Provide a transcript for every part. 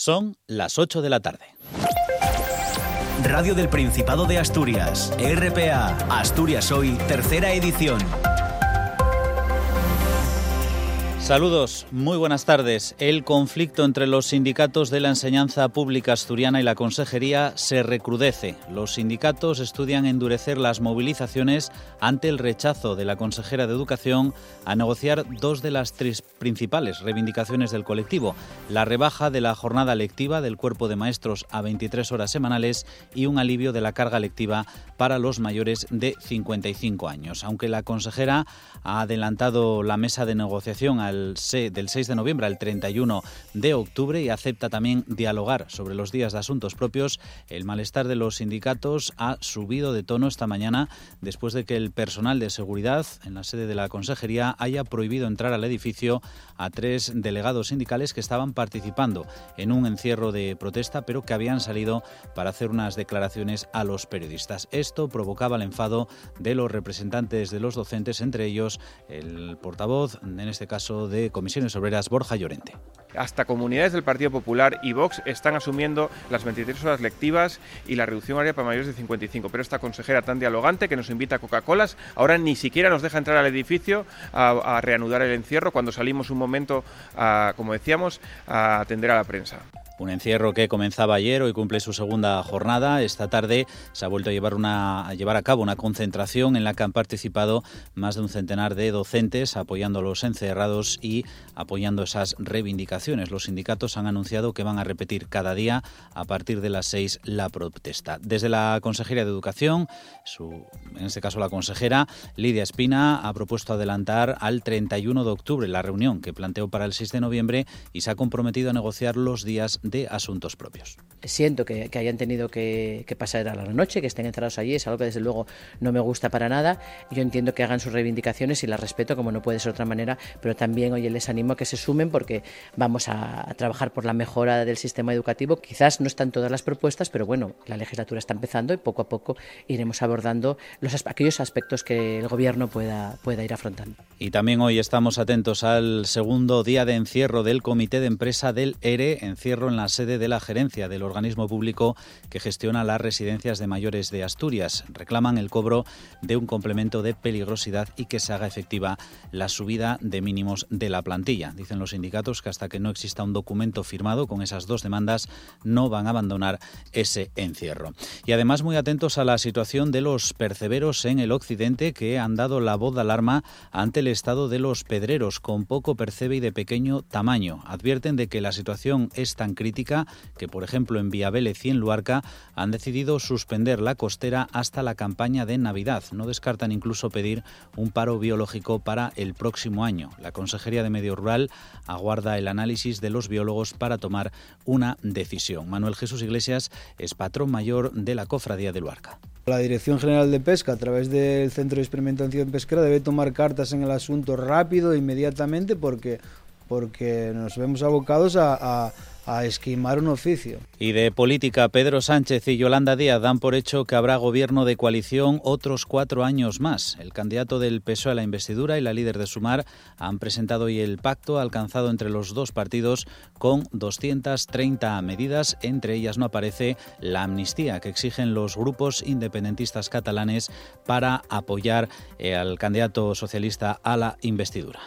Son las 8 de la tarde. Radio del Principado de Asturias, RPA, Asturias Hoy, tercera edición. Saludos, muy buenas tardes. El conflicto entre los sindicatos de la enseñanza pública asturiana y la consejería se recrudece. Los sindicatos estudian endurecer las movilizaciones ante el rechazo de la consejera de Educación a negociar dos de las tres principales reivindicaciones del colectivo, la rebaja de la jornada lectiva del cuerpo de maestros a 23 horas semanales y un alivio de la carga lectiva para los mayores de 55 años. Aunque la consejera ha adelantado la mesa de negociación al del 6 de noviembre al 31 de octubre y acepta también dialogar sobre los días de asuntos propios. El malestar de los sindicatos ha subido de tono esta mañana después de que el personal de seguridad en la sede de la Consejería haya prohibido entrar al edificio a tres delegados sindicales que estaban participando en un encierro de protesta, pero que habían salido para hacer unas declaraciones a los periodistas. Esto provocaba el enfado de los representantes de los docentes, entre ellos el portavoz, en este caso de Comisiones Obreras, Borja Llorente. Hasta comunidades del Partido Popular y Vox están asumiendo las 23 horas lectivas y la reducción horaria para mayores de 55. Pero esta consejera tan dialogante que nos invita a Coca-Colas, ahora ni siquiera nos deja entrar al edificio a, reanudar el encierro cuando salimos un momento, como decíamos, a atender a la prensa. Un encierro que comenzaba ayer, hoy cumple su segunda jornada. Esta tarde se ha vuelto a llevar, una, a llevar a cabo una concentración en la que han participado más de un centenar de docentes apoyando a los encerrados y apoyando esas reivindicaciones. Los sindicatos han anunciado que van a repetir cada día a partir de las seis la protesta. Desde la Consejería de Educación, su, en este caso la consejera Lidia Espina, ha propuesto adelantar al 31 de octubre la reunión que planteó para el 6 de noviembre y se ha comprometido a negociar los días de asuntos propios. Siento que, hayan tenido que, pasar a la noche, que estén encerrados allí, es algo que desde luego no me gusta para nada. Yo entiendo que hagan sus reivindicaciones y las respeto como no puede ser de otra manera, pero también oye, les animo a que se sumen porque vamos a, trabajar por la mejora del sistema educativo. Quizás no están todas las propuestas, pero bueno, la legislatura está empezando y poco a poco iremos abordando los, aquellos aspectos que el Gobierno pueda, pueda ir afrontando. Y también hoy estamos atentos al segundo día de encierro del Comité de Empresa del ERE, encierro en la sede de la gerencia del organismo público que gestiona las residencias de mayores de Asturias. Reclaman el cobro de un complemento de peligrosidad y que se haga efectiva la subida de mínimos de la plantilla. Dicen los sindicatos que hasta que no exista un documento firmado con esas dos demandas no van a abandonar ese encierro. Y además muy atentos a la situación de los perceberos en el occidente que han dado la voz de alarma ante el estado de los pedreros con poco percebe y de pequeño tamaño. Advierten de que la situación es tan crítica que, por ejemplo, en Vélez y en Luarca han decidido suspender la costera hasta la campaña de Navidad. No descartan incluso pedir un paro biológico para el próximo año. La Consejería de Medio Rural aguarda el análisis de los biólogos para tomar una decisión. Manuel Jesús Iglesias es patrón mayor de la Cofradía de Luarca. La Dirección General de Pesca, a través del Centro de Experimentación Pesquera, debe tomar cartas en el asunto rápido e inmediatamente porque, porque nos vemos abocados a esquimar un oficio. Y de política, Pedro Sánchez y Yolanda Díaz dan por hecho que habrá gobierno de coalición otros cuatro años más. El candidato del PSOE a la investidura y la líder de Sumar han presentado hoy el pacto alcanzado entre los dos partidos con 230 medidas. Entre ellas no aparece la amnistía que exigen los grupos independentistas catalanes para apoyar eh, al candidato socialista a la investidura.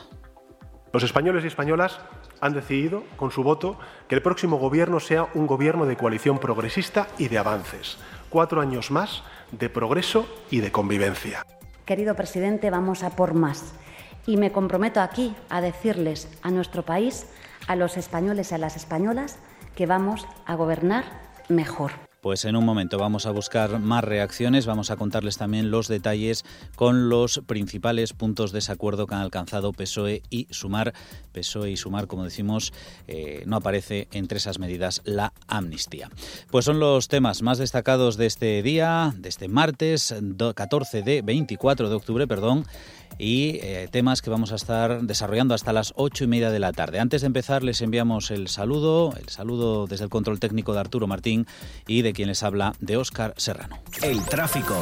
Los españoles y españolas han decidido, con su voto, que el próximo gobierno sea un gobierno de coalición progresista y de avances. Cuatro años más de progreso y de convivencia. Querido presidente, vamos a por más. Y me comprometo aquí a decirles a nuestro país, a los españoles y a las españolas, que vamos a gobernar mejor. Pues en un momento vamos a buscar más reacciones, vamos a contarles también los detalles con los principales puntos de desacuerdo que han alcanzado PSOE y Sumar. PSOE y Sumar, como decimos, eh, no aparece entre esas medidas la amnistía. Pues son los temas más destacados de este día, de este martes 14 de 24 de octubre, perdón y eh, temas que vamos a estar desarrollando hasta las ocho y media de la tarde. Antes de empezar les enviamos el saludo, el saludo desde el control técnico de Arturo Martín y de quien les habla de Óscar Serrano. El tráfico.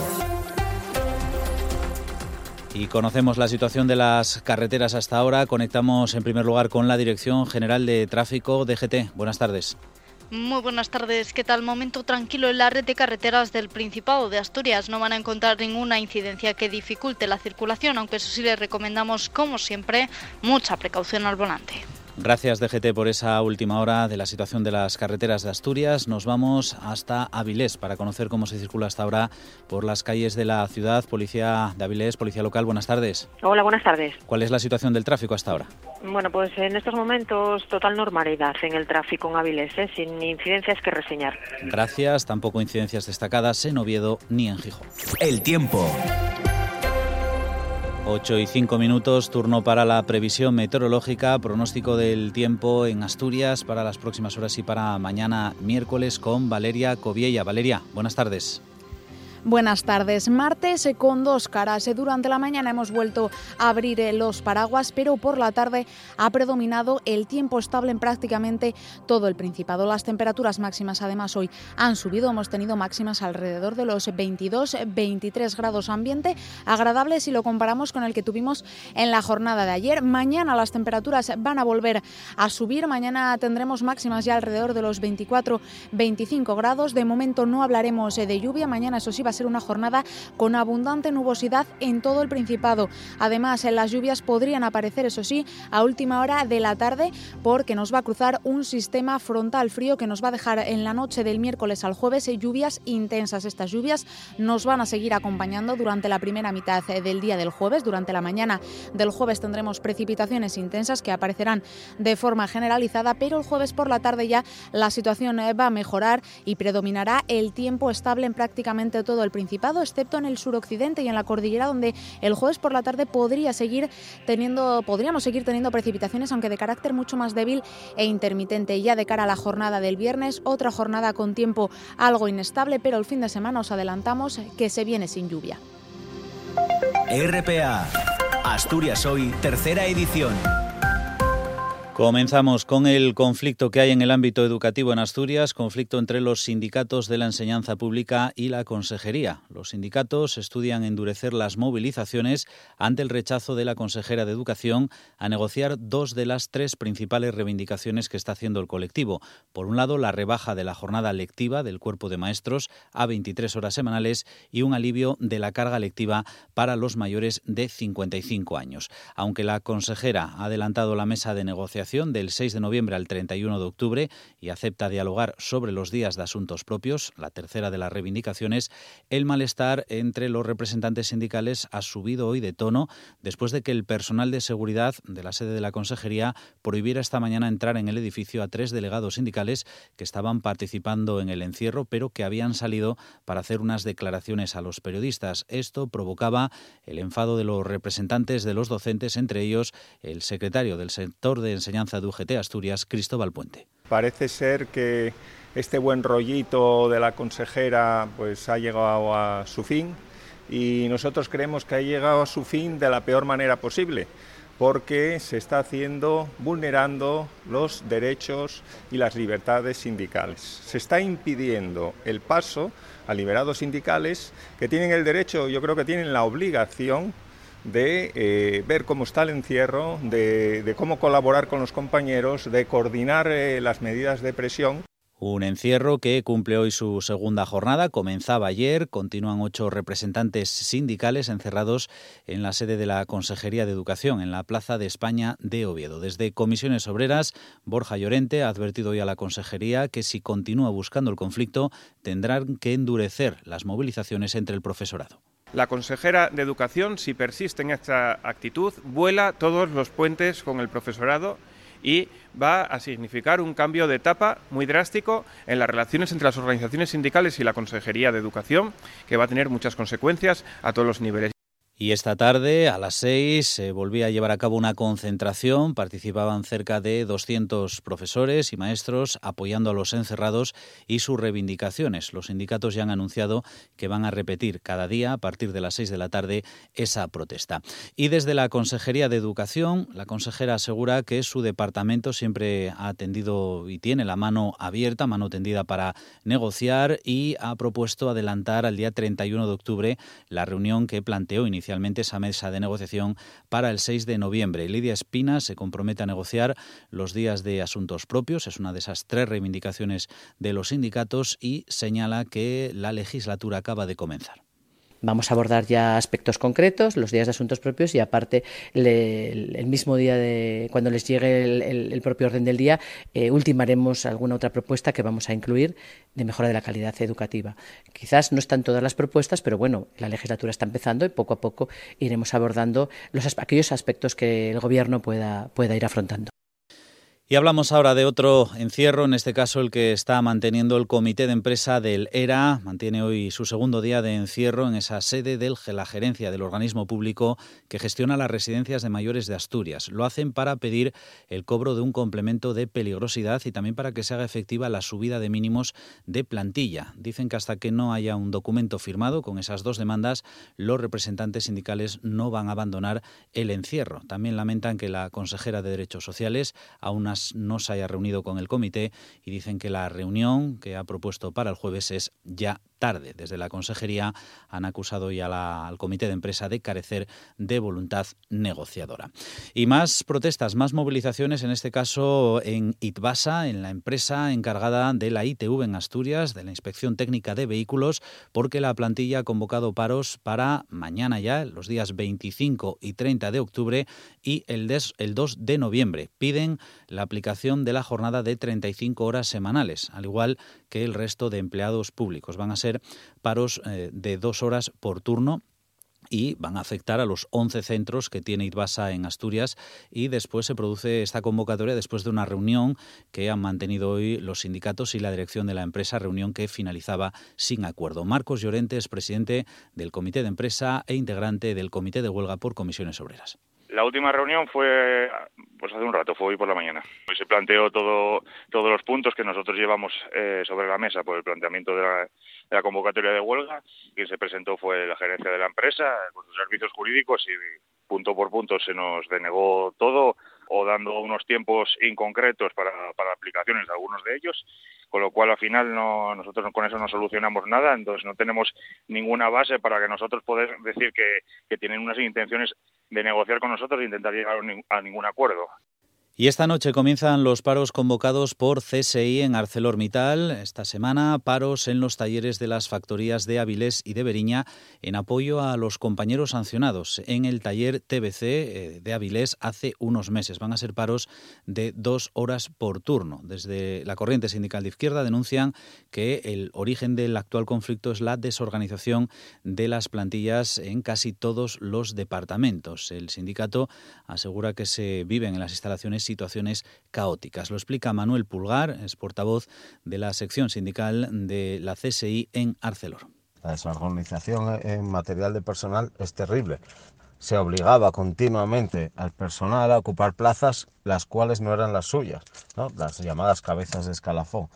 Y conocemos la situación de las carreteras hasta ahora. Conectamos en primer lugar con la Dirección General de Tráfico DGT. Buenas tardes. Muy buenas tardes. ¿Qué tal? Momento tranquilo en la red de carreteras del Principado de Asturias. No van a encontrar ninguna incidencia que dificulte la circulación, aunque eso sí les recomendamos, como siempre, mucha precaución al volante. Gracias DGT por esa última hora de la situación de las carreteras de Asturias. Nos vamos hasta Avilés para conocer cómo se circula hasta ahora por las calles de la ciudad. Policía de Avilés, Policía Local, buenas tardes. Hola, buenas tardes. ¿Cuál es la situación del tráfico hasta ahora? Bueno, pues en estos momentos total normalidad en el tráfico en Avilés, ¿eh? sin incidencias que reseñar. Gracias, tampoco incidencias destacadas en Oviedo ni en Gijón. El tiempo. 8 y 5 minutos, turno para la previsión meteorológica, pronóstico del tiempo en Asturias para las próximas horas y para mañana miércoles con Valeria Coviella. Valeria, buenas tardes. Buenas tardes. Martes eh, con dos caras. Eh, durante la mañana hemos vuelto a abrir eh, los paraguas, pero por la tarde ha predominado el tiempo estable en prácticamente todo el Principado. Las temperaturas máximas además hoy han subido. Hemos tenido máximas alrededor de los 22-23 grados ambiente agradable si lo comparamos con el que tuvimos en la jornada de ayer. Mañana las temperaturas van a volver a subir. Mañana tendremos máximas ya alrededor de los 24-25 grados. De momento no hablaremos de lluvia. Mañana eso sí va a ser una jornada con abundante nubosidad en todo el Principado. Además, las lluvias podrían aparecer, eso sí, a última hora de la tarde porque nos va a cruzar un sistema frontal frío que nos va a dejar en la noche del miércoles al jueves lluvias intensas. Estas lluvias nos van a seguir acompañando durante la primera mitad del día del jueves. Durante la mañana del jueves tendremos precipitaciones intensas que aparecerán de forma generalizada, pero el jueves por la tarde ya la situación va a mejorar y predominará el tiempo estable en prácticamente todo el Principado, excepto en el suroccidente y en la cordillera, donde el jueves por la tarde podría seguir teniendo, podríamos seguir teniendo precipitaciones, aunque de carácter mucho más débil e intermitente. Ya de cara a la jornada del viernes, otra jornada con tiempo algo inestable, pero el fin de semana os adelantamos que se viene sin lluvia. RPA, Asturias Hoy, tercera edición. Comenzamos con el conflicto que hay en el ámbito educativo en Asturias, conflicto entre los sindicatos de la enseñanza pública y la consejería. Los sindicatos estudian endurecer las movilizaciones ante el rechazo de la consejera de Educación a negociar dos de las tres principales reivindicaciones que está haciendo el colectivo. Por un lado, la rebaja de la jornada lectiva del cuerpo de maestros a 23 horas semanales y un alivio de la carga lectiva para los mayores de 55 años. Aunque la consejera ha adelantado la mesa de negociación del 6 de noviembre al 31 de octubre y acepta dialogar sobre los días de asuntos propios, la tercera de las reivindicaciones, el malestar entre los representantes sindicales ha subido hoy de tono después de que el personal de seguridad de la sede de la Consejería prohibiera esta mañana entrar en el edificio a tres delegados sindicales que estaban participando en el encierro, pero que habían salido para hacer unas declaraciones a los periodistas. Esto provocaba el enfado de los representantes de los docentes, entre ellos el secretario del sector de enseñanza de UGT Asturias, Cristóbal Puente. Parece ser que este buen rollito de la consejera pues ha llegado a su fin y nosotros creemos que ha llegado a su fin de la peor manera posible porque se está haciendo vulnerando los derechos y las libertades sindicales. Se está impidiendo el paso a liberados sindicales que tienen el derecho, yo creo que tienen la obligación de eh, ver cómo está el encierro, de, cómo colaborar con los compañeros, de coordinar eh, las medidas de presión. Un encierro que cumple hoy su segunda jornada. Comenzaba ayer. Continúan ocho representantes sindicales encerrados en la sede de la Consejería de Educación, en la Plaza de España de Oviedo. Desde Comisiones Obreras, Borja Llorente ha advertido hoy a la Consejería que si continúa buscando el conflicto, tendrán que endurecer las movilizaciones entre el profesorado. La consejera de Educación, si persiste en esta actitud, vuela todos los puentes con el profesorado y va a significar un cambio de etapa muy drástico en las relaciones entre las organizaciones sindicales y la Consejería de Educación, que va a tener muchas consecuencias a todos los niveles. Y esta tarde, a las seis, se volvía a llevar a cabo una concentración. Participaban cerca de 200 profesores y maestros apoyando a los encerrados y sus reivindicaciones. Los sindicatos ya han anunciado que van a repetir cada día, a partir de las seis de la tarde, esa protesta. Y desde la Consejería de Educación, la consejera asegura que su departamento siempre ha atendido y tiene la mano abierta, mano tendida para negociar y ha propuesto adelantar al día 31 de octubre la reunión que planteó inicialmente inicialmente esa mesa de negociación para el 6 de noviembre. Lidia Espina se compromete a negociar los días de asuntos propios, es una de esas tres reivindicaciones de los sindicatos y señala que la legislatura acaba de comenzar. Vamos a abordar ya aspectos concretos, los días de asuntos propios y aparte el, mismo día de cuando les llegue el, propio orden del día, eh, ultimaremos alguna otra propuesta que vamos a incluir de mejora de la calidad educativa. Quizás no están todas las propuestas, pero bueno, la legislatura está empezando y poco a poco iremos abordando los, aquellos aspectos que el Gobierno pueda, pueda ir afrontando. Y hablamos ahora de otro encierro, en este caso el que está manteniendo el comité de empresa del ERA. Mantiene hoy su segundo día de encierro en esa sede de la gerencia del organismo público que gestiona las residencias de mayores de Asturias. Lo hacen para pedir el cobro de un complemento de peligrosidad y también para que se haga efectiva la subida de mínimos de plantilla. Dicen que hasta que no haya un documento firmado con esas dos demandas, los representantes sindicales no van a abandonar el encierro. También lamentan que la consejera de Derechos Sociales, a no se haya reunido con el comité y dicen que la reunión que ha propuesto para el jueves es ya tarde. Desde la Consejería han acusado ya al Comité de Empresa de carecer de voluntad negociadora. Y más protestas, más movilizaciones, en este caso en Itbasa, en la empresa encargada de la ITV en Asturias, de la Inspección Técnica de Vehículos, porque la plantilla ha convocado paros para mañana ya, los días 25 y 30 de octubre y el, el 2 de noviembre. Piden la aplicación de la jornada de 35 horas semanales, al igual que el resto de empleados públicos. Van a ser paros eh, de dos horas por turno y van a afectar a los 11 centros que tiene Itbasa en Asturias y después se produce esta convocatoria después de una reunión que han mantenido hoy los sindicatos y la dirección de la empresa, reunión que finalizaba sin acuerdo. Marcos Llorente es presidente del Comité de Empresa e integrante del Comité de Huelga por Comisiones Obreras. La última reunión fue pues hace un rato, fue hoy por la mañana. Hoy se planteó todo, todos los puntos que nosotros llevamos eh, sobre la mesa por el planteamiento de la, de la convocatoria de huelga. Quien se presentó fue la gerencia de la empresa con sus servicios jurídicos y punto por punto se nos denegó todo o dando unos tiempos inconcretos para, para aplicaciones de algunos de ellos, con lo cual al final no, nosotros con eso no solucionamos nada, entonces no tenemos ninguna base para que nosotros poder decir que, que tienen unas intenciones de negociar con nosotros e intentar llegar a ningún acuerdo. Y esta noche comienzan los paros convocados por CSI en ArcelorMittal. Esta semana, paros en los talleres de las factorías de Avilés y de Beriña en apoyo a los compañeros sancionados en el taller TBC eh, de Avilés hace unos meses. Van a ser paros de dos horas por turno. Desde la corriente sindical de izquierda denuncian que el origen del actual conflicto es la desorganización de las plantillas en casi todos los departamentos. El sindicato asegura que se viven en las instalaciones situaciones caóticas. Lo explica Manuel Pulgar, es portavoz de la sección sindical de la CSI en Arcelor. La desorganización en material de personal es terrible. Se obligaba continuamente al personal a ocupar plazas las cuales no eran las suyas, las llamadas cabezas de escalafón.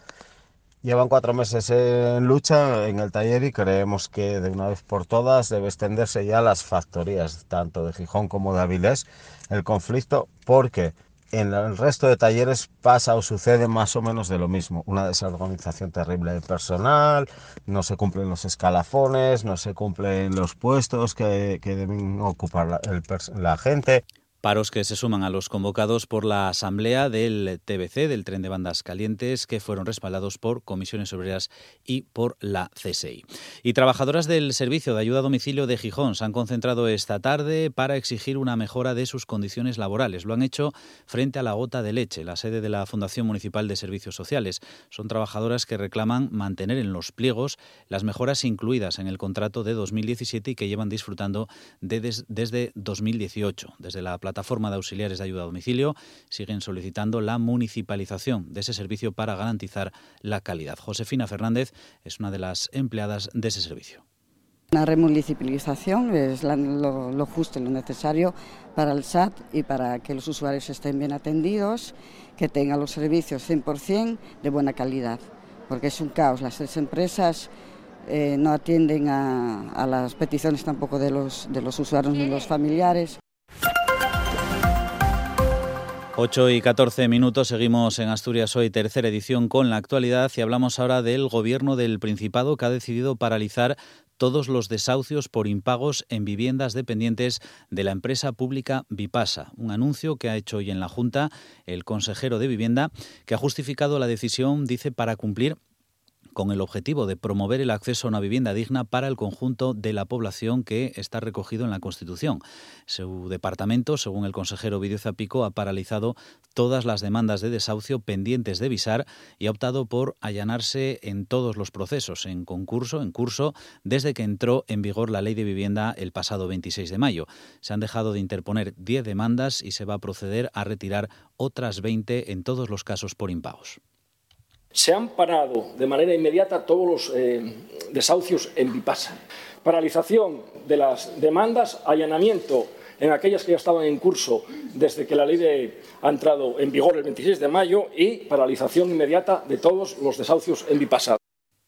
Llevan cuatro meses en lucha en el taller y creemos que de una vez por todas debe extenderse ya a las factorías, tanto de Gijón como de Avilés, el conflicto, porque en el resto de talleres pasa o sucede más o menos de lo mismo. Una desorganización terrible de personal, no se cumplen los escalafones, no se cumplen los puestos que, deben ocupar la gente. Paros que se suman a los convocados por la Asamblea del TBC, del Tren de Bandas Calientes, que fueron respaldados por comisiones obreras y por la CSI. Y trabajadoras del Servicio de Ayuda a Domicilio de Gijón se han concentrado esta tarde para exigir una mejora de sus condiciones laborales. Lo han hecho frente a la Gota de Leche, la sede de la Fundación Municipal de Servicios Sociales. Son trabajadoras que reclaman mantener en los pliegos las mejoras incluidas en el contrato de 2017 y que llevan disfrutando desde 2018, desde la plataforma plataforma de auxiliares de ayuda a domicilio siguen solicitando la municipalización de ese servicio para garantizar la calidad. Josefina Fernández es una de las empleadas de ese servicio. Una remunicipalización es lo, justo y lo necesario para el SAT y para que los usuarios estén bien atendidos, que tengan los servicios 100% de buena calidad, porque es un caos. Las tres empresas eh, no atienden a, a, las peticiones tampoco de los, de los usuarios ni los familiares. 8 y 14 minutos, seguimos en Asturias hoy, tercera edición con la actualidad y hablamos ahora del gobierno del Principado que ha decidido paralizar todos los desahucios por impagos en viviendas dependientes de la empresa pública Vipasa. Un anuncio que ha hecho hoy en la Junta el consejero de Vivienda, que ha justificado la decisión, dice, para cumplir con el objetivo de promover el acceso a una vivienda digna para el conjunto de la población que está recogido en la Constitución. Su departamento, según el consejero Vidio Zapico, ha paralizado todas las demandas de desahucio pendientes de visar y ha optado por allanarse en todos los procesos, en concurso, en curso, desde que entró en vigor la ley de vivienda el pasado 26 de mayo. Se han dejado de interponer 10 demandas y se va a proceder a retirar otras 20 en todos los casos por impagos. Se han parado de manera inmediata todos los eh, desahucios en Vipasa. Paralización de las demandas, allanamiento en aquellas que ya estaban en curso desde que la ley de, ha entrado en vigor el 26 de mayo y paralización inmediata de todos los desahucios en Vipasa.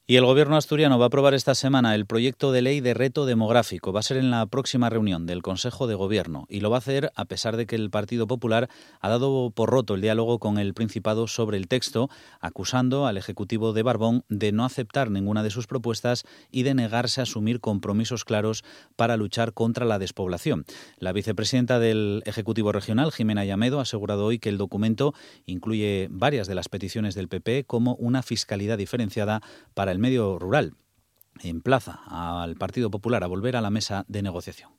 Y el Gobierno asturiano va a aprobar esta semana el proyecto de ley de reto demográfico. Va a ser en la próxima reunión del Consejo de Gobierno y lo va a hacer a pesar de que el Partido Popular ha dado por roto el diálogo con el Principado sobre el texto, acusando al Ejecutivo de Barbón de no aceptar ninguna de sus propuestas y de negarse a asumir compromisos claros para luchar contra la despoblación. La vicepresidenta del Ejecutivo Regional, Jimena Llamedo, ha asegurado hoy que el documento incluye varias de las peticiones del PP como una fiscalidad diferenciada para medio rural. Emplaza al Partido Popular a volver a la mesa de negociación.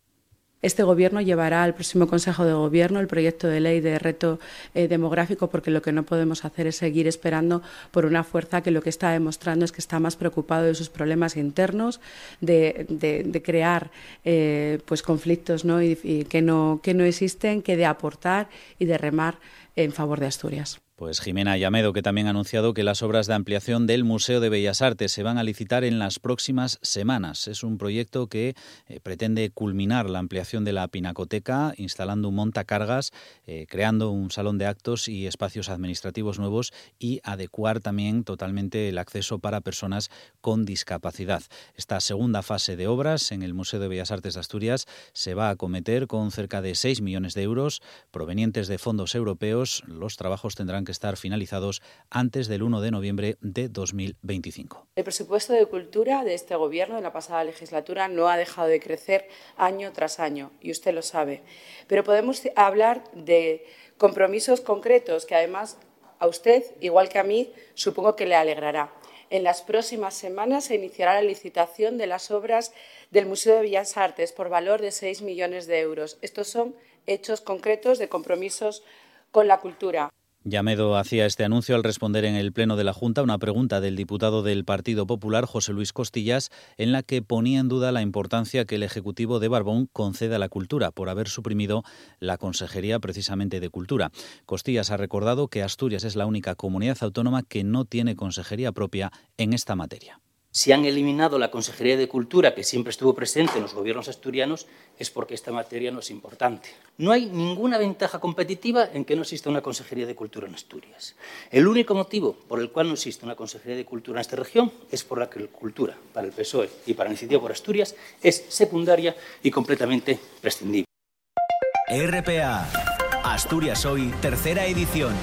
Este Gobierno llevará al próximo Consejo de Gobierno el proyecto de ley de reto eh, demográfico porque lo que no podemos hacer es seguir esperando por una fuerza que lo que está demostrando es que está más preocupado de sus problemas internos, de, de, crear eh, pues conflictos ¿no? Y que, no, que no existen, que de aportar y de remar en favor de Asturias. Pues Jimena Llamedo, que también ha anunciado que las obras de ampliación del Museo de Bellas Artes se van a licitar en las próximas semanas. Es un proyecto que eh, pretende culminar la ampliación de la pinacoteca, instalando un montacargas, eh, creando un salón de actos y espacios administrativos nuevos y adecuar también totalmente el acceso para personas con discapacidad. Esta segunda fase de obras en el Museo de Bellas Artes de Asturias se va a acometer con cerca de 6 millones de euros provenientes de fondos europeos. Los trabajos tendrán que estar finalizados antes del 1 de noviembre de 2025. El presupuesto de cultura de este Gobierno de la pasada legislatura no ha dejado de crecer año tras año, y usted lo sabe. Pero podemos hablar de compromisos concretos que además a usted, igual que a mí, supongo que le alegrará. En las próximas semanas se iniciará la licitación de las obras del Museo de Bellas Artes por valor de 6 millones de euros. Estos son hechos concretos de compromisos con la cultura. Llamedo hacía este anuncio al responder en el Pleno de la Junta una pregunta del diputado del Partido Popular, José Luis Costillas, en la que ponía en duda la importancia que el Ejecutivo de Barbón concede a la cultura por haber suprimido la Consejería precisamente de Cultura. Costillas ha recordado que Asturias es la única comunidad autónoma que no tiene consejería propia en esta materia. Si han eliminado la Consejería de Cultura, que siempre estuvo presente en los gobiernos asturianos, es porque esta materia no es importante. No hay ninguna ventaja competitiva en que no exista una Consejería de Cultura en Asturias. El único motivo por el cual no existe una Consejería de Cultura en esta región es por la que la cultura, para el PSOE y para la Iniciativa por Asturias, es secundaria y completamente prescindible. RPA, Asturias Hoy, tercera edición.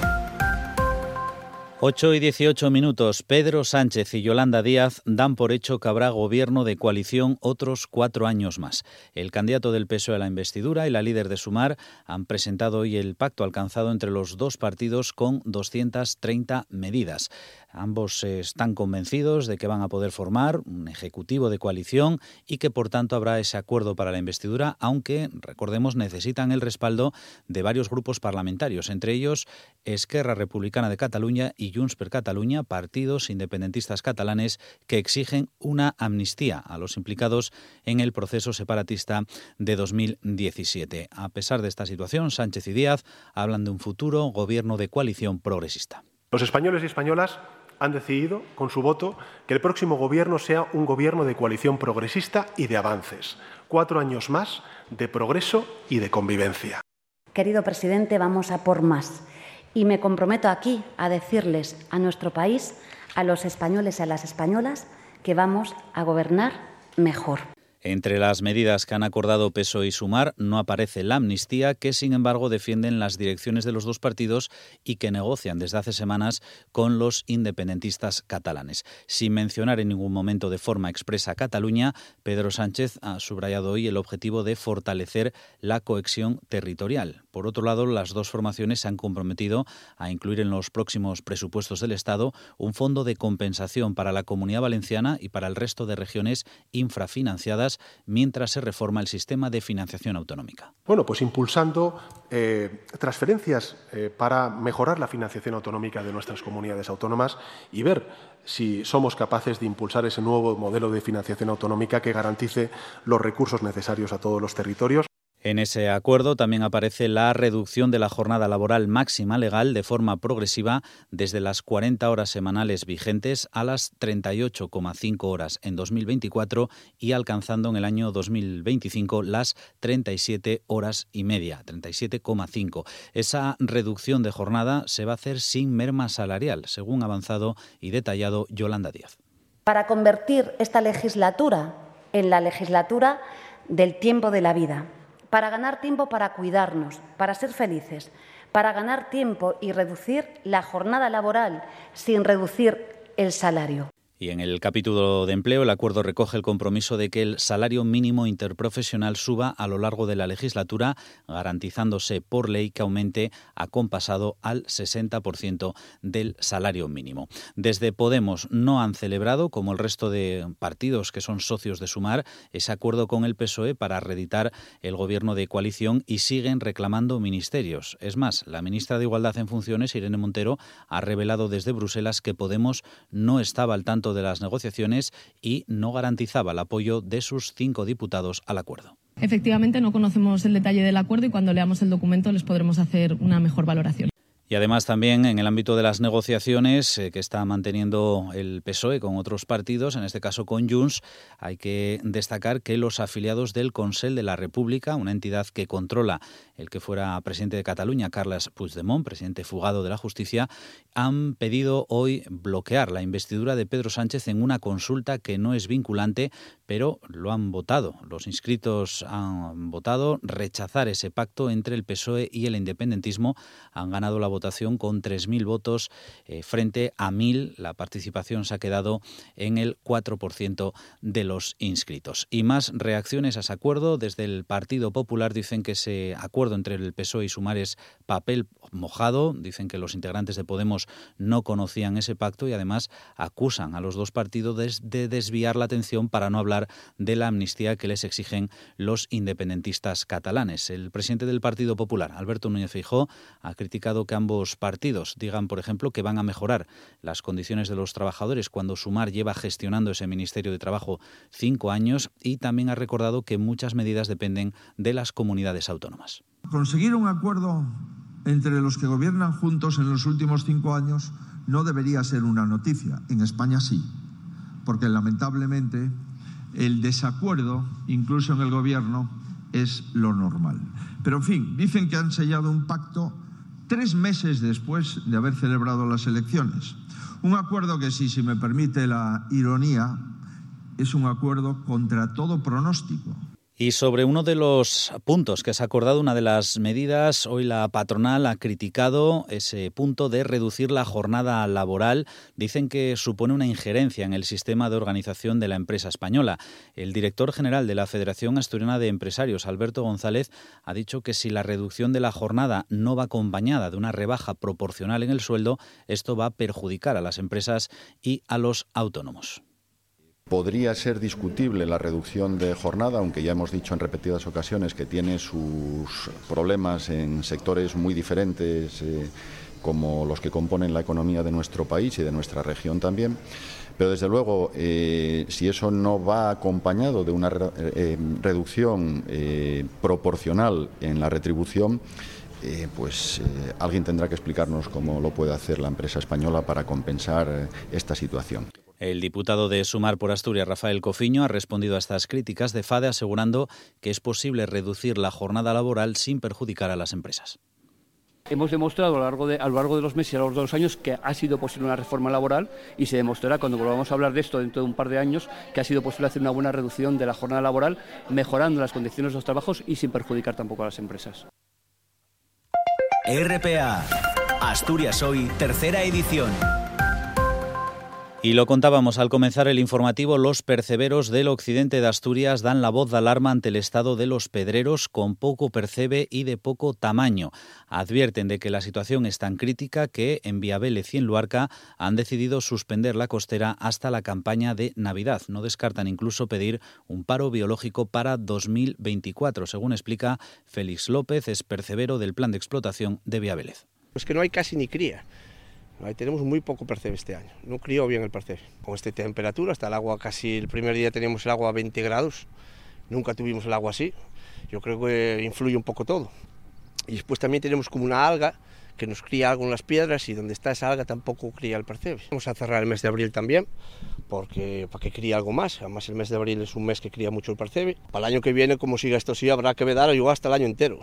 8 y 18 minutos. Pedro Sánchez y Yolanda Díaz dan por hecho que habrá gobierno de coalición otros cuatro años más. El candidato del PSOE a la investidura y la líder de Sumar han presentado hoy el pacto alcanzado entre los dos partidos con 230 medidas. Ambos están convencidos de que van a poder formar un ejecutivo de coalición y que por tanto habrá ese acuerdo para la investidura, aunque, recordemos, necesitan el respaldo de varios grupos parlamentarios, entre ellos Esquerra Republicana de Cataluña y Junts per Catalunya, partidos independentistas catalanes que exigen una amnistía a los implicados en el proceso separatista de 2017. A pesar de esta situación, Sánchez y Díaz hablan de un futuro gobierno de coalición progresista. Los españoles y españolas han decidido, con su voto, que el próximo gobierno sea un gobierno de coalición progresista y de avances. Cuatro años más de progreso y de convivencia. Querido presidente, vamos a por más. Y me comprometo aquí a decirles a nuestro país, a los españoles y a las españolas, que vamos a gobernar mejor. Entre las medidas que han acordado Peso y Sumar no aparece la amnistía, que sin embargo defienden las direcciones de los dos partidos y que negocian desde hace semanas con los independentistas catalanes. Sin mencionar en ningún momento de forma expresa Cataluña, Pedro Sánchez ha subrayado hoy el objetivo de fortalecer la cohesión territorial. Por otro lado, las dos formaciones se han comprometido a incluir en los próximos presupuestos del Estado un fondo de compensación para la comunidad valenciana y para el resto de regiones infrafinanciadas mientras se reforma el sistema de financiación autonómica. Bueno, pues impulsando eh, transferencias eh, para mejorar la financiación autonómica de nuestras comunidades autónomas y ver si somos capaces de impulsar ese nuevo modelo de financiación autonómica que garantice los recursos necesarios a todos los territorios. En ese acuerdo también aparece la reducción de la jornada laboral máxima legal de forma progresiva desde las 40 horas semanales vigentes a las 38,5 horas en 2024 y alcanzando en el año 2025 las 37 horas y media, 37,5. Esa reducción de jornada se va a hacer sin merma salarial, según avanzado y detallado Yolanda Díaz. Para convertir esta legislatura en la legislatura del tiempo de la vida para ganar tiempo para cuidarnos, para ser felices, para ganar tiempo y reducir la jornada laboral sin reducir el salario. Y en el capítulo de empleo, el acuerdo recoge el compromiso de que el salario mínimo interprofesional suba a lo largo de la legislatura, garantizándose por ley que aumente acompasado al 60% del salario mínimo. Desde Podemos no han celebrado, como el resto de partidos que son socios de Sumar, ese acuerdo con el PSOE para reeditar el gobierno de coalición y siguen reclamando ministerios. Es más, la ministra de Igualdad en funciones, Irene Montero, ha revelado desde Bruselas que Podemos no estaba al tanto de las negociaciones y no garantizaba el apoyo de sus cinco diputados al acuerdo. Efectivamente, no conocemos el detalle del acuerdo y cuando leamos el documento les podremos hacer una mejor valoración. Y además también en el ámbito de las negociaciones eh, que está manteniendo el PSOE con otros partidos, en este caso con Junts, hay que destacar que los afiliados del Consell de la República, una entidad que controla el que fuera presidente de Cataluña, Carles Puigdemont, presidente fugado de la justicia, han pedido hoy bloquear la investidura de Pedro Sánchez en una consulta que no es vinculante, pero lo han votado. Los inscritos han votado rechazar ese pacto entre el PSOE y el independentismo. Han ganado la votación con 3.000 votos eh, frente a 1.000. La participación se ha quedado en el 4% de los inscritos. Y más reacciones a ese acuerdo. Desde el Partido Popular dicen que ese acuerdo entre el PSOE y Sumar es papel mojado. Dicen que los integrantes de Podemos no conocían ese pacto y además acusan a los dos partidos de desviar la atención para no hablar de la amnistía que les exigen los independentistas catalanes. El presidente del Partido Popular, Alberto Núñez Feijóo, ha criticado que ambos partidos digan, por ejemplo, que van a mejorar las condiciones de los trabajadores cuando Sumar lleva gestionando ese Ministerio de Trabajo cinco años y también ha recordado que muchas medidas dependen de las comunidades autónomas. Conseguir un acuerdo entre los que gobiernan juntos en los últimos cinco años no debería ser una noticia. En España sí, porque lamentablemente el desacuerdo, incluso en el gobierno, es lo normal. Pero, en fin, dicen que han sellado un pacto tres meses después de haber celebrado las elecciones. Un acuerdo que, si, si me permite la ironía, es un acuerdo contra todo pronóstico. Y sobre uno de los puntos que se ha acordado, una de las medidas, hoy la patronal ha criticado ese punto de reducir la jornada laboral. Dicen que supone una injerencia en el sistema de organización de la empresa española. El director general de la Federación Asturiana de Empresarios, Alberto González, ha dicho que si la reducción de la jornada no va acompañada de una rebaja proporcional en el sueldo, esto va a perjudicar a las empresas y a los autónomos. Podría ser discutible la reducción de jornada, aunque ya hemos dicho en repetidas ocasiones que tiene sus problemas en sectores muy diferentes, eh, como los que componen la economía de nuestro país y de nuestra región también. Pero desde luego, eh, si eso no va acompañado de una eh, reducción proporcional en la retribución, pues alguien tendrá que explicarnos cómo lo puede hacer la empresa española para compensar esta situación. El diputado de Sumar por Asturias, Rafael Cofiño, ha respondido a estas críticas de FADE asegurando que es posible reducir la jornada laboral sin perjudicar a las empresas. Hemos demostrado a lo, largo de, a lo largo de los meses y a lo largo de los años que ha sido posible una reforma laboral y se demostrará cuando volvamos a hablar de esto dentro de un par de años que ha sido posible hacer una buena reducción de la jornada laboral, mejorando las condiciones de los trabajos y sin perjudicar tampoco a las empresas. RPA, Asturias Hoy, tercera edición. Y lo contábamos al comenzar el informativo, los perceberos del occidente de Asturias dan la voz de alarma ante el estado de los pedreros con poco percebe y de poco tamaño. Advierten de que la situación es tan crítica que en Viabélez y en Luarca han decidido suspender la costera hasta la campaña de Navidad. No descartan incluso pedir un paro biológico para 2024, según explica Félix López, es percebero del plan de explotación de Viabélez. Pues que no hay casi ni cría. Ahí tenemos muy poco percebe este año, no crió bien el percebe. Con esta temperatura, hasta el agua casi, el primer día teníamos el agua a 20 grados, nunca tuvimos el agua así, yo creo que influye un poco todo. Y después también tenemos como una alga que nos cría algo en las piedras y donde está esa alga tampoco cría el percebe. Vamos a cerrar el mes de abril también, porque para que críe algo más, además el mes de abril es un mes que cría mucho el percebe. Para el año que viene, como siga esto así, habrá que vedar o hasta el año entero.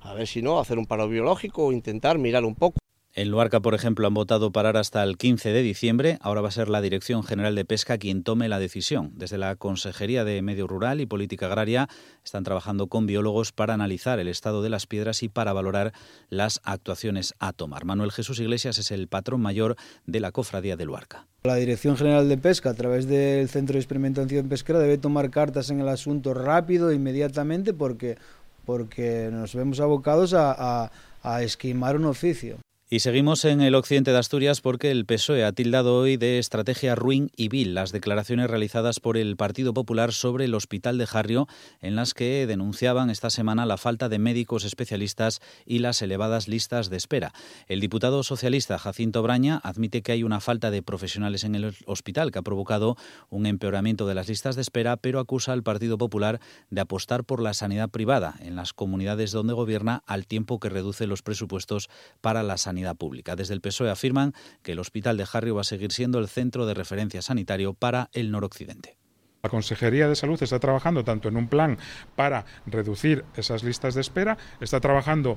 A ver si no, hacer un paro biológico intentar mirar un poco. En Luarca, por ejemplo, han votado parar hasta el 15 de diciembre. Ahora va a ser la Dirección General de Pesca quien tome la decisión. Desde la Consejería de Medio Rural y Política Agraria están trabajando con biólogos para analizar el estado de las piedras y para valorar las actuaciones a tomar. Manuel Jesús Iglesias es el patrón mayor de la Cofradía de Luarca. La Dirección General de Pesca, a través del Centro de Experimentación Pesquera, debe tomar cartas en el asunto rápido e inmediatamente porque, porque nos vemos abocados a, a, a esquimar un oficio. Y seguimos en el occidente de Asturias porque el PSOE ha tildado hoy de estrategia ruin y vil las declaraciones realizadas por el Partido Popular sobre el Hospital de Jarrio, en las que denunciaban esta semana la falta de médicos especialistas y las elevadas listas de espera. El diputado socialista Jacinto Braña admite que hay una falta de profesionales en el hospital que ha provocado un empeoramiento de las listas de espera, pero acusa al Partido Popular de apostar por la sanidad privada en las comunidades donde gobierna al tiempo que reduce los presupuestos para la sanidad pública. Desde el PSOE afirman que el Hospital de Jarrio va a seguir siendo el centro de referencia sanitario para el noroccidente. La Consejería de Salud está trabajando tanto en un plan para reducir esas listas de espera, está trabajando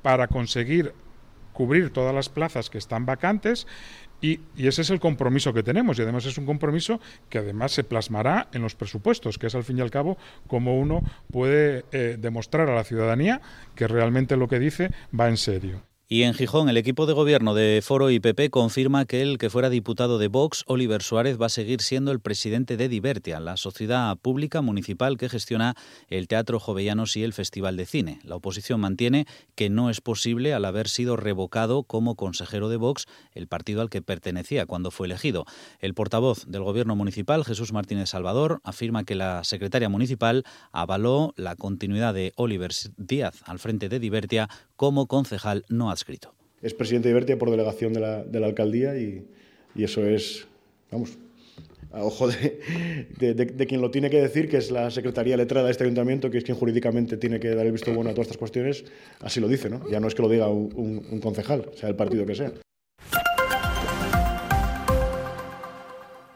para conseguir cubrir todas las plazas que están vacantes y, y, ese es el compromiso que tenemos y además es un compromiso que además se plasmará en los presupuestos, que es al fin y al cabo como uno puede eh, demostrar a la ciudadanía que realmente lo que dice va en serio. Y en Gijón, el equipo de gobierno de Foro y PP confirma que el que fuera diputado de Vox, Oliver Suárez, va a seguir siendo el presidente de Divertia, la sociedad pública municipal que gestiona el Teatro Jovellanos y el Festival de Cine. La oposición mantiene que no es posible al haber sido revocado como consejero de Vox, el partido al que pertenecía cuando fue elegido. El portavoz del gobierno municipal, Jesús Martínez Salvador, afirma que la secretaria municipal avaló la continuidad de Oliver Díaz al frente de Divertia como concejal no adscrito. Es presidente de Ibertia por delegación de la, alcaldía y, eso es, vamos, a ojo de, quien lo tiene que decir, que es la Secretaría Letrada de este ayuntamiento, que es quien jurídicamente tiene que dar el visto bueno a todas estas cuestiones, así lo dice, ¿no? Ya no es que lo diga un, un concejal, sea el partido que sea.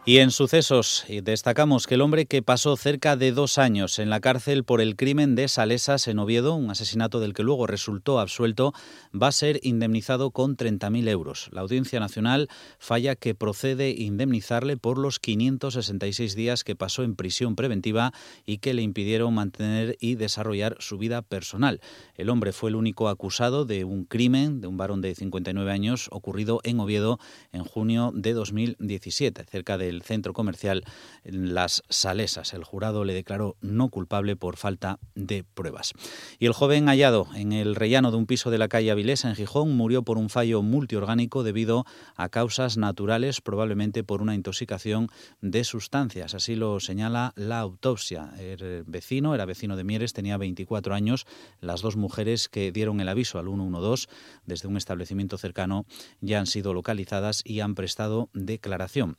Y en sucesos destacamos que el hombre que pasó cerca de dos años en la cárcel por el crimen de Salesas en Oviedo, un asesinato del que luego resultó absuelto, va a ser indemnizado con 30.000 euros. La Audiencia Nacional falla que procede indemnizarle por los 566 días que pasó en prisión preventiva y que le impidieron mantener y desarrollar su vida personal. El hombre fue el único acusado de un crimen de un varón de 59 años ocurrido en Oviedo en junio de 2017, cerca del centro comercial Las Salesas. El jurado le declaró no culpable por falta de pruebas. Y el joven hallado en el rellano de un piso de la calle Avilés, en Gijón, murió por un fallo multiorgánico debido a causas naturales, probablemente por una intoxicación de sustancias. Así lo señala la autopsia. El vecino, era vecino de Mieres, tenía 24 años. Las dos mujeres que dieron el aviso al 112 desde un establecimiento cercano ya han sido localizadas y han prestado declaración.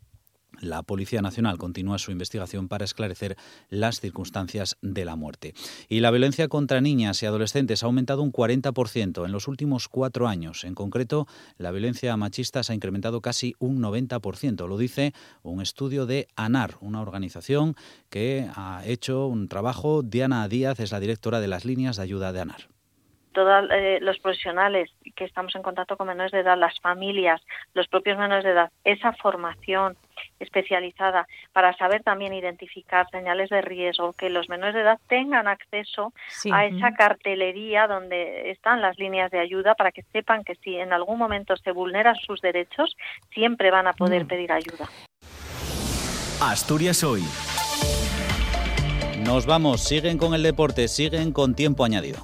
La Policía Nacional continúa su investigación para esclarecer las circunstancias de la muerte. Y la violencia contra niñas y adolescentes ha aumentado un 40% en los últimos cuatro años. En concreto, la violencia machista se ha incrementado casi un 90%. Lo dice un estudio de ANAR, una organización que ha hecho un trabajo. Diana Díaz es la directora de las líneas de ayuda de ANAR todos eh, los profesionales que estamos en contacto con menores de edad, las familias, los propios menores de edad, esa formación especializada para saber también identificar señales de riesgo, que los menores de edad tengan acceso a esa cartelería donde están las líneas de ayuda para que sepan que si en algún momento se vulneran sus derechos, siempre van a poder mm. pedir ayuda. Asturias hoy. Nos vamos, siguen con el deporte, siguen con tiempo añadido.